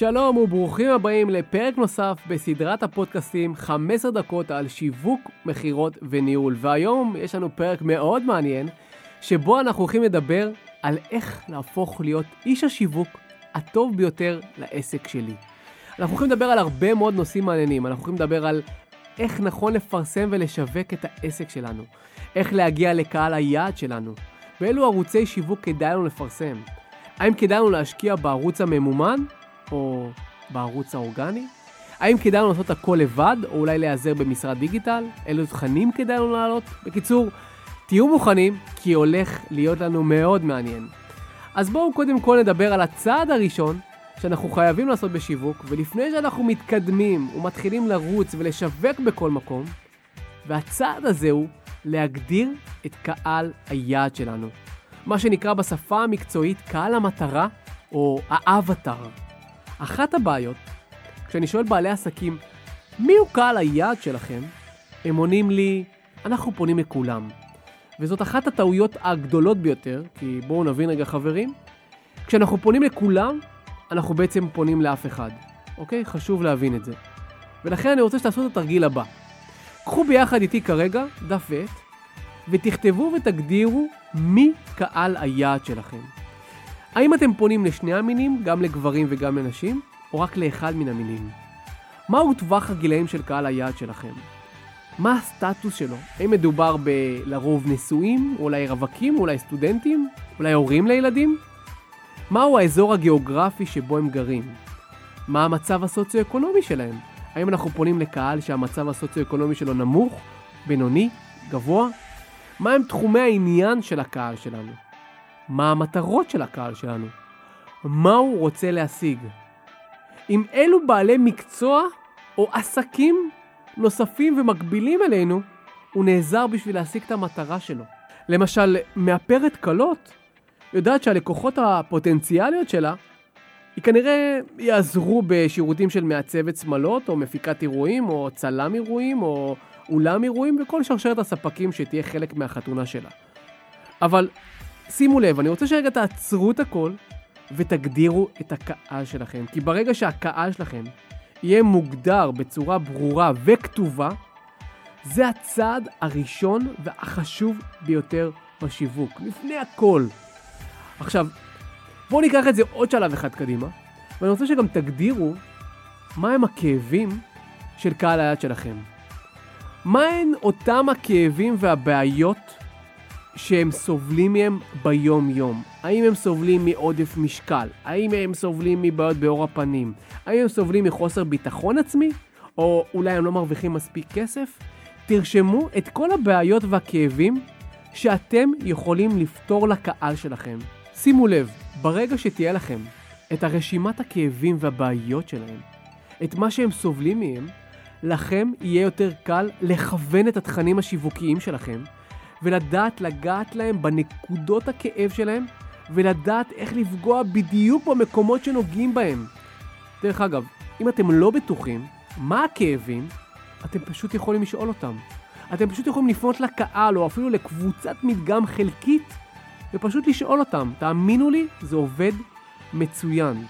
שלום וברוכים הבאים לפרק נוסף בסדרת הפודקאסטים 15 דקות על שיווק, מכירות וניהול. והיום יש לנו פרק מאוד מעניין, שבו אנחנו הולכים לדבר על איך להפוך להיות איש השיווק הטוב ביותר לעסק שלי. אנחנו הולכים לדבר על הרבה מאוד נושאים מעניינים, אנחנו הולכים לדבר על איך נכון לפרסם ולשווק את העסק שלנו, איך להגיע לקהל היעד שלנו, באילו ערוצי שיווק כדאי לנו לפרסם. האם כדאי לנו להשקיע בערוץ הממומן או בערוץ האורגני? האם כדאי לנו לעשות הכל לבד, או אולי להיעזר במשרד דיגיטל? אילו תכנים כדאי לנו לעלות? בקיצור, תהיו מוכנים, כי הולך להיות לנו מאוד מעניין. אז בואו קודם כל נדבר על הצעד הראשון שאנחנו חייבים לעשות בשיווק, ולפני שאנחנו מתקדמים ומתחילים לרוץ ולשווק בכל מקום, והצעד הזה הוא להגדיר את קהל היעד שלנו. מה שנקרא בשפה המקצועית קהל המטרה או האבטר. אחת הבעיות, כשאני שואל בעלי עסקים, מי הוא קהל היעד שלכם? הם עונים לי, אנחנו פונים לכולם. וזאת אחת הטעויות הגדולות ביותר, כי בואו נבין רגע חברים, כשאנחנו פונים לכולם, אנחנו בעצם פונים לאף אחד, אוקיי? חשוב להבין את זה. ולכן אני רוצה שתעשו את התרגיל הבא. קחו ביחד איתי כרגע דף ועט, ותכתבו ותגדירו מי קהל היעד שלכם. האם אתם פונים לשני המינים, גם לגברים וגם לנשים, או רק לאחד מן המינים? מהו טווח הגילאים של קהל היעד שלכם? מה הסטטוס שלו? האם מדובר בלרוב נשואים, אולי רווקים, אולי סטודנטים, אולי הורים לילדים? מהו האזור הגיאוגרפי שבו הם גרים? מה המצב הסוציו-אקונומי שלהם? האם אנחנו פונים לקהל שהמצב הסוציו-אקונומי שלו נמוך, בינוני, גבוה? מהם תחומי העניין של הקהל שלנו? מה המטרות של הקהל שלנו? מה הוא רוצה להשיג? עם אילו בעלי מקצוע או עסקים נוספים ומקבילים אלינו הוא נעזר בשביל להשיג את המטרה שלו. למשל, מאפרת קלות יודעת שהלקוחות הפוטנציאליות שלה, היא כנראה יעזרו בשירותים של מעצבת שמלות, או מפיקת אירועים, או צלם אירועים, או אולם אירועים, וכל שרשרת הספקים שתהיה חלק מהחתונה שלה. אבל שימו לב, אני רוצה שרגע תעצרו את הכל ותגדירו את הקהל שלכם. כי ברגע שהקהל שלכם יהיה מוגדר בצורה ברורה וכתובה, זה הצעד הראשון והחשוב ביותר בשיווק. לפני הכל. עכשיו, בואו ניקח את זה עוד שלב אחד קדימה, ואני רוצה שגם תגדירו מהם הכאבים של קהל היד שלכם. מהן אותם הכאבים והבעיות שהם סובלים מהם ביום-יום? האם הם סובלים מעודף משקל? האם הם סובלים מבעיות בעור הפנים? האם הם סובלים מחוסר ביטחון עצמי? או אולי הם לא מרוויחים מספיק כסף? תרשמו את כל הבעיות והכאבים שאתם יכולים לפתור לקהל שלכם. שימו לב, ברגע שתהיה לכם את הרשימת הכאבים והבעיות שלהם, את מה שהם סובלים מהם, לכם יהיה יותר קל לכוון את התכנים השיווקיים שלכם ולדעת לגעת להם בנקודות הכאב שלהם ולדעת איך לפגוע בדיוק במקומות שנוגעים בהם. דרך אגב, אם אתם לא בטוחים מה הכאבים, אתם פשוט יכולים לשאול אותם. אתם פשוט יכולים לפנות לקהל או אפילו לקבוצת מדגם חלקית ופשוט לשאול אותם. תאמינו לי, זה עובד מצוין.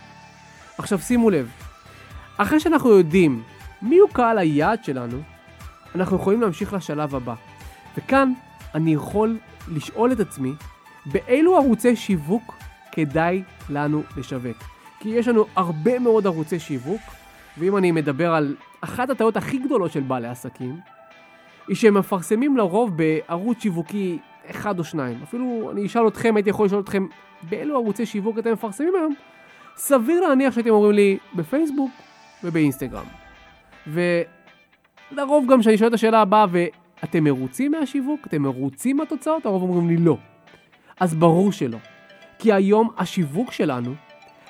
עכשיו שימו לב, אחרי שאנחנו יודעים מי הוא קהל היעד שלנו, אנחנו יכולים להמשיך לשלב הבא. וכאן אני יכול לשאול את עצמי, באילו ערוצי שיווק כדאי לנו לשווק? כי יש לנו הרבה מאוד ערוצי שיווק, ואם אני מדבר על אחת הטעויות הכי גדולות של בעלי עסקים, היא שהם מפרסמים לרוב בערוץ שיווקי אחד או שניים. אפילו אני אשאל אתכם, הייתי יכול לשאול אתכם, באילו ערוצי שיווק אתם מפרסמים היום? סביר להניח שאתם אומרים לי בפייסבוק ובאינסטגרם. ולרוב גם כשאני שואל את השאלה הבאה, ואתם מרוצים מהשיווק? אתם מרוצים מהתוצאות? הרוב אומרים לי לא. אז ברור שלא. כי היום השיווק שלנו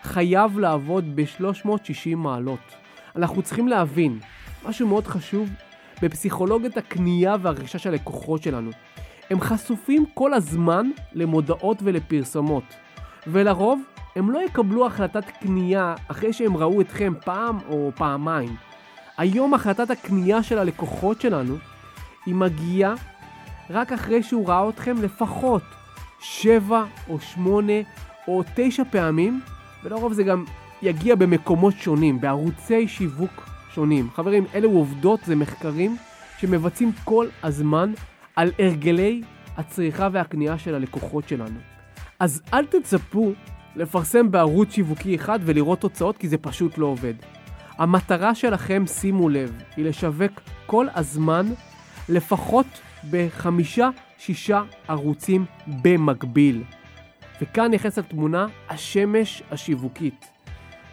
חייב לעבוד ב-360 מעלות. אנחנו צריכים להבין, משהו מאוד חשוב בפסיכולוגיית הקנייה והרכישה של הלקוחות שלנו. הם חשופים כל הזמן למודעות ולפרסומות, ולרוב הם לא יקבלו החלטת קנייה אחרי שהם ראו אתכם פעם או פעמיים. היום החלטת הקנייה של הלקוחות שלנו היא מגיעה רק אחרי שהוא ראה אתכם לפחות 7 או 8 או 9 פעמים, ולרוב זה גם יגיע במקומות שונים, בערוצי שיווק שונים. חברים, אלו עובדות, זה מחקרים שמבצעים כל הזמן על הרגלי הצריכה והקנייה של הלקוחות שלנו. אז אל תצפו לפרסם בערוץ שיווקי אחד ולראות תוצאות, כי זה פשוט לא עובד. המטרה שלכם, שימו לב, היא לשווק כל הזמן לפחות בחמישה-שישה ערוצים במקביל. וכאן נכנס לתמונה השמש השיווקית.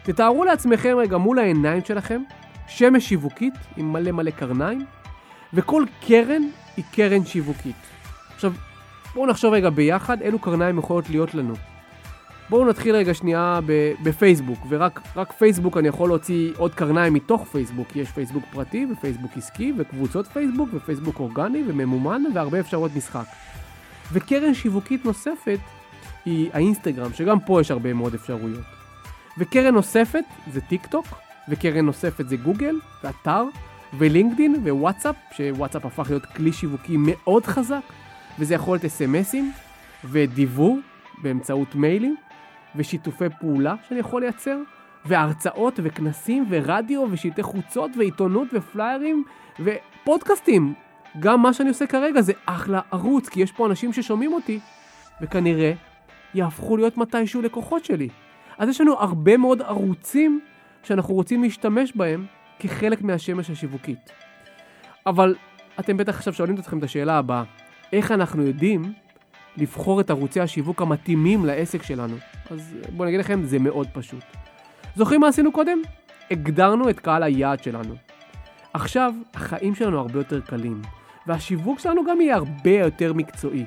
תתארו לעצמכם רגע מול העיניים שלכם שמש שיווקית עם מלא מלא קרניים, וכל קרן היא קרן שיווקית. עכשיו, בואו נחשוב רגע ביחד אילו קרניים יכולות להיות לנו. בואו נתחיל רגע שנייה בפייסבוק, ורק פייסבוק אני יכול להוציא עוד קרניים מתוך פייסבוק, יש פייסבוק פרטי ופייסבוק עסקי וקבוצות פייסבוק ופייסבוק אורגני וממומן והרבה אפשרויות משחק. וקרן שיווקית נוספת היא האינסטגרם, שגם פה יש הרבה מאוד אפשרויות. וקרן נוספת זה טיק טוק, וקרן נוספת זה גוגל, ואתר, ולינקדין, ווואטסאפ, שוואטסאפ הפך להיות כלי שיווקי מאוד חזק, וזה יכול להיות אס.אם.אסים, ודיוור באמצעות מיילים, ושיתופי פעולה שאני יכול לייצר, והרצאות וכנסים ורדיו ושלטי חוצות ועיתונות ופליירים ופודקאסטים. גם מה שאני עושה כרגע זה אחלה ערוץ, כי יש פה אנשים ששומעים אותי, וכנראה יהפכו להיות מתישהו לקוחות שלי. אז יש לנו הרבה מאוד ערוצים שאנחנו רוצים להשתמש בהם כחלק מהשמש השיווקית. אבל אתם בטח עכשיו שואלים את אתכם את השאלה הבאה, איך אנחנו יודעים לבחור את ערוצי השיווק המתאימים לעסק שלנו? אז בואו נגיד לכם, זה מאוד פשוט. זוכרים מה עשינו קודם? הגדרנו את קהל היעד שלנו. עכשיו, החיים שלנו הרבה יותר קלים, והשיווק שלנו גם יהיה הרבה יותר מקצועי.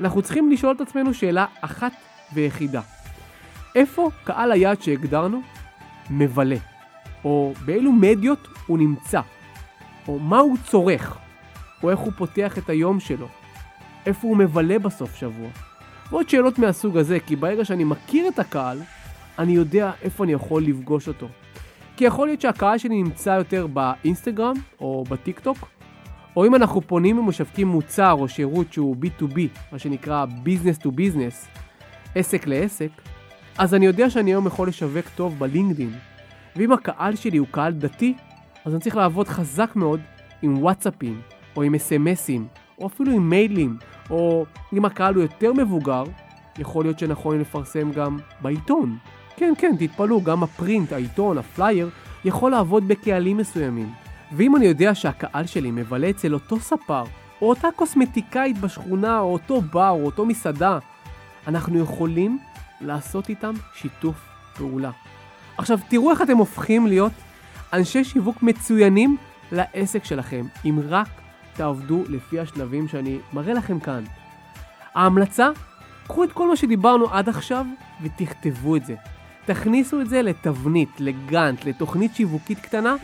אנחנו צריכים לשאול את עצמנו שאלה אחת ויחידה. איפה קהל היעד שהגדרנו מבלה? או באילו מדיות הוא נמצא? או מה הוא צורך? או איך הוא פותח את היום שלו? איפה הוא מבלה בסוף שבוע? ועוד שאלות מהסוג הזה, כי ברגע שאני מכיר את הקהל, אני יודע איפה אני יכול לפגוש אותו. כי יכול להיות שהקהל שלי נמצא יותר באינסטגרם או בטיק טוק, או אם אנחנו פונים ומשווקים מוצר או שירות שהוא B2B, מה שנקרא Business to Business, עסק לעסק, אז אני יודע שאני היום יכול לשווק טוב בלינקדין. ואם הקהל שלי הוא קהל דתי, אז אני צריך לעבוד חזק מאוד עם וואטסאפים, או עם אס.אם.אסים, או אפילו עם מיילים, או אם הקהל הוא יותר מבוגר, יכול להיות שנכון לפרסם גם בעיתון. כן, כן, תתפלאו, גם ה print, העיתון, הפלייר, יכול לעבוד בקהלים מסוימים. ואם אני יודע שהקהל שלי מבלה אצל אותו ספר, או אותה קוסמטיקאית בשכונה, או אותו בר, או אותו מסעדה, אנחנו יכולים לעשות איתם שיתוף פעולה. עכשיו, תראו איך אתם הופכים להיות אנשי שיווק מצוינים לעסק שלכם, אם רק תעבדו לפי השלבים שאני מראה לכם כאן. ההמלצה, קחו את כל מה שדיברנו עד עכשיו ותכתבו את זה. תכניסו את זה לתבנית, לגאנט, לתוכנית שיווקית קטנה,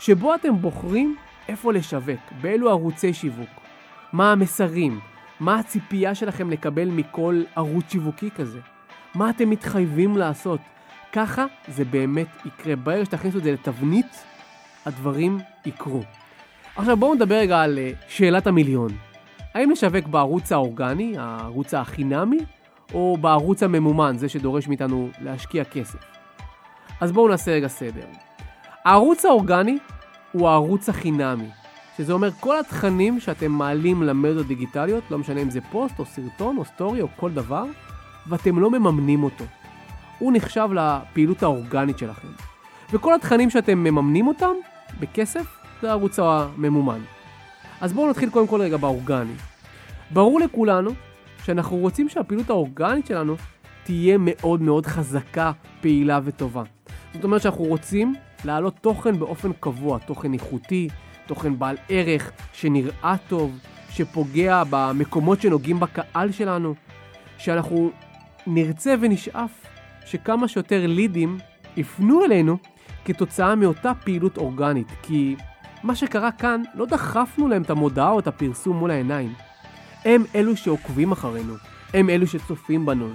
שבו אתם בוחרים איפה לשווק, באילו ערוצי שיווק, מה המסרים, מה הציפייה שלכם לקבל מכל ערוץ שיווקי כזה, מה אתם מתחייבים לעשות. ככה זה באמת יקרה. ברגע שתכניסו את זה לתבנית, הדברים יקרו. עכשיו בואו נדבר רגע על אה, שאלת המיליון. האם לשווק בערוץ האורגני, הערוץ החינמי, או בערוץ הממומן, זה שדורש מאיתנו להשקיע כסף? אז בואו נעשה רגע סדר. הערוץ האורגני הוא הערוץ החינמי, שזה אומר כל התכנים שאתם מעלים למדיות דיגיטליות, לא משנה אם זה פוסט או סרטון או סטורי או כל דבר, ואתם לא מממנים אותו. הוא נחשב לפעילות האורגנית שלכם. וכל התכנים שאתם מממנים אותם בכסף, זה הערוץ הממומן. אז בואו נתחיל קודם כל רגע באורגני. ברור לכולנו שאנחנו רוצים שהפעילות האורגנית שלנו תהיה מאוד מאוד חזקה, פעילה וטובה. זאת אומרת שאנחנו רוצים להעלות תוכן באופן קבוע, תוכן איכותי, תוכן בעל ערך, שנראה טוב, שפוגע במקומות שנוגעים בקהל שלנו, שאנחנו נרצה ונשאף שכמה שיותר לידים יפנו אלינו כתוצאה מאותה פעילות אורגנית, כי מה שקרה כאן, לא דחפנו להם את המודעה או את הפרסום מול העיניים. הם אלו שעוקבים אחרינו, הם אלו שצופים בנו,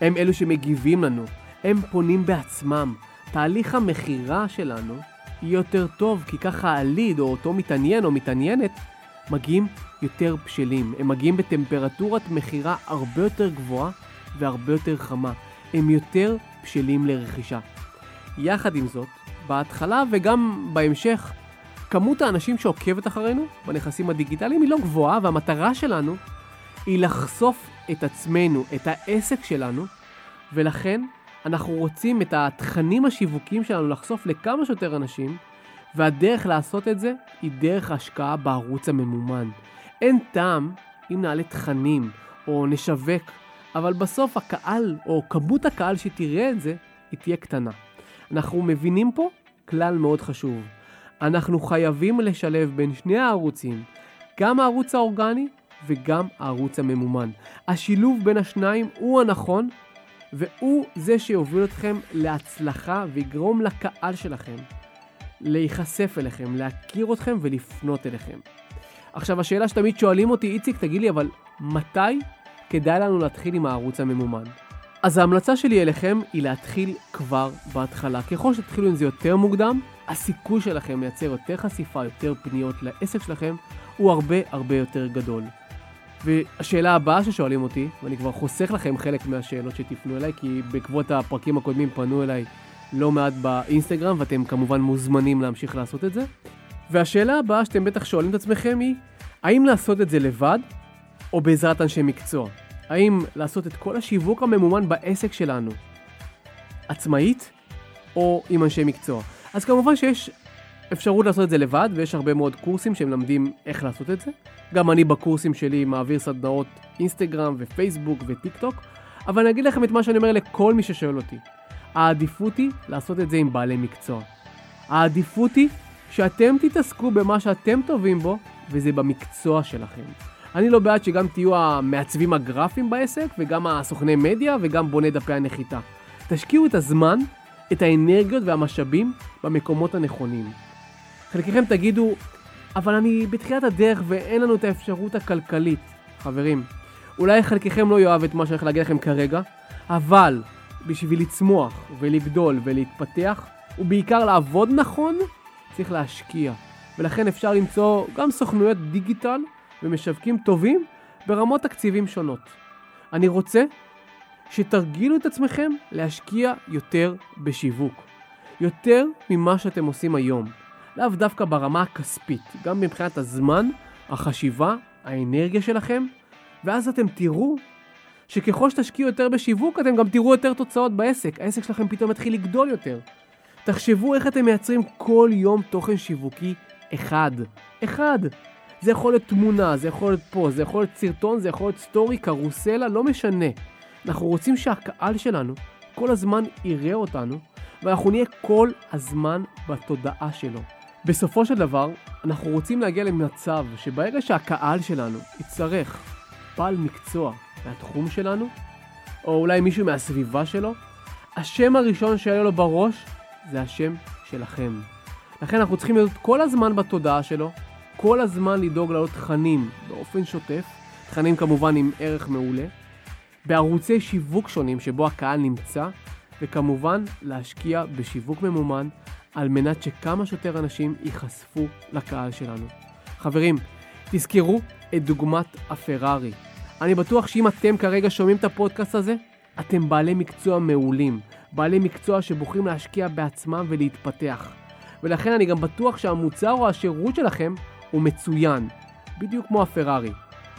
הם אלו שמגיבים לנו, הם פונים בעצמם. תהליך המכירה שלנו יהיה יותר טוב, כי ככה הליד או אותו מתעניין או מתעניינת מגיעים יותר בשלים. הם מגיעים בטמפרטורת מכירה הרבה יותר גבוהה והרבה יותר חמה. הם יותר בשלים לרכישה. יחד עם זאת, בהתחלה וגם בהמשך, כמות האנשים שעוקבת אחרינו בנכסים הדיגיטליים היא לא גבוהה, והמטרה שלנו היא לחשוף את עצמנו, את העסק שלנו, ולכן אנחנו רוצים את התכנים השיווקיים שלנו לחשוף לכמה שיותר אנשים, והדרך לעשות את זה היא דרך השקעה בערוץ הממומן. אין טעם אם נעלה תכנים או נשווק, אבל בסוף הקהל או כמות הקהל שתראה את זה, היא תהיה קטנה. אנחנו מבינים פה כלל מאוד חשוב. אנחנו חייבים לשלב בין שני הערוצים, גם הערוץ האורגני וגם הערוץ הממומן. השילוב בין השניים הוא הנכון, והוא זה שיוביל אתכם להצלחה ויגרום לקהל שלכם להיחשף אליכם, להכיר אתכם ולפנות אליכם. עכשיו, השאלה שתמיד שואלים אותי, איציק, תגיד לי, אבל מתי כדאי לנו להתחיל עם הערוץ הממומן? אז ההמלצה שלי אליכם היא להתחיל כבר בהתחלה. ככל שתתחילו עם זה יותר מוקדם, הסיכוי שלכם לייצר יותר חשיפה, יותר פניות לעסק שלכם, הוא הרבה הרבה יותר גדול. והשאלה הבאה ששואלים אותי, ואני כבר חוסך לכם חלק מהשאלות שתפנו אליי, כי בעקבות הפרקים הקודמים פנו אליי לא מעט באינסטגרם, ואתם כמובן מוזמנים להמשיך לעשות את זה. והשאלה הבאה שאתם בטח שואלים את עצמכם היא, האם לעשות את זה לבד, או בעזרת אנשי מקצוע? האם לעשות את כל השיווק הממומן בעסק שלנו עצמאית, או עם אנשי מקצוע? אז כמובן שיש אפשרות לעשות את זה לבד, ויש הרבה מאוד קורסים שמלמדים איך לעשות את זה. גם אני בקורסים שלי מעביר סדנאות אינסטגרם ופייסבוק וטיק טוק, אבל אני אגיד לכם את מה שאני אומר לכל מי ששואל אותי. העדיפות היא לעשות את זה עם בעלי מקצוע. העדיפות היא שאתם תתעסקו במה שאתם טובים בו, וזה במקצוע שלכם. אני לא בעד שגם תהיו המעצבים הגרפיים בעסק, וגם הסוכני מדיה, וגם בוני דפי הנחיתה. תשקיעו את הזמן, את האנרגיות והמשאבים במקומות הנכונים. חלקכם תגידו, אבל אני בתחילת הדרך ואין לנו את האפשרות הכלכלית. חברים, אולי חלקכם לא יאהב את מה שאני הולך להגיד לכם כרגע, אבל בשביל לצמוח ולגדול ולהתפתח, ובעיקר לעבוד נכון, צריך להשקיע. ולכן אפשר למצוא גם סוכנויות דיגיטל ומשווקים טובים ברמות תקציבים שונות. אני רוצה שתרגילו את עצמכם להשקיע יותר בשיווק. יותר ממה שאתם עושים היום. לאו דווקא ברמה הכספית, גם מבחינת הזמן, החשיבה, האנרגיה שלכם, ואז אתם תראו שככל שתשקיעו יותר בשיווק, אתם גם תראו יותר תוצאות בעסק. העסק שלכם פתאום יתחיל לגדול יותר. תחשבו איך אתם מייצרים כל יום תוכן שיווקי אחד. אחד. זה יכול להיות תמונה, זה יכול להיות פוסט, זה יכול להיות סרטון, זה יכול להיות סטורי, קרוסלה, לא משנה. אנחנו רוצים שהקהל שלנו כל הזמן יראה אותנו, ואנחנו נהיה כל הזמן בתודעה שלו. בסופו של דבר, אנחנו רוצים להגיע למצב שברגע שהקהל שלנו יצטרך בעל מקצוע מהתחום שלנו, או אולי מישהו מהסביבה שלו, השם הראשון שיעלה לו בראש זה השם שלכם. לכן אנחנו צריכים להיות כל הזמן בתודעה שלו, כל הזמן לדאוג לעלות תכנים באופן שוטף, תכנים כמובן עם ערך מעולה, בערוצי שיווק שונים שבו הקהל נמצא, וכמובן להשקיע בשיווק ממומן על מנת שכמה שיותר אנשים ייחשפו לקהל שלנו. חברים, תזכרו את דוגמת הפרארי. אני בטוח שאם אתם כרגע שומעים את הפודקאסט הזה, אתם בעלי מקצוע מעולים, בעלי מקצוע שבוחרים להשקיע בעצמם ולהתפתח. ולכן אני גם בטוח שהמוצר או השירות שלכם הוא מצוין, בדיוק כמו הפרארי.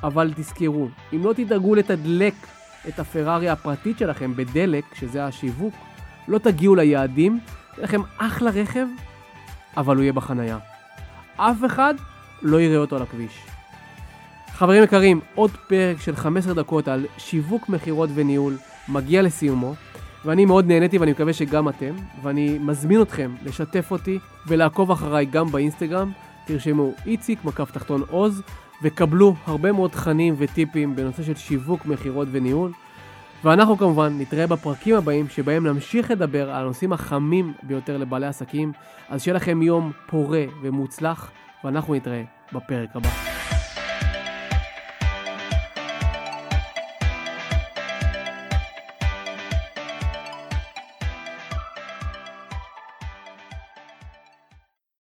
אבל תזכרו, אם לא תדאגו לתדלק את הפרארי הפרטית שלכם בדלק, שזה השיווק, לא תגיעו ליעדים, יהיה לכם אחלה רכב, אבל הוא יהיה בחנייה. אף אחד לא יראה אותו על הכביש. חברים יקרים, עוד פרק של 15 דקות על שיווק מכירות וניהול מגיע לסיומו, ואני מאוד נהניתי ואני מקווה שגם אתם, ואני מזמין אתכם לשתף אותי ולעקוב אחריי גם באינסטגרם, תרשמו איציק, מקף תחתון עוז, וקבלו הרבה מאוד תכנים וטיפים בנושא של שיווק, מכירות וניהול. ואנחנו כמובן נתראה בפרקים הבאים שבהם נמשיך לדבר על הנושאים החמים ביותר לבעלי עסקים. אז שיהיה לכם יום פורה ומוצלח, ואנחנו נתראה בפרק הבא.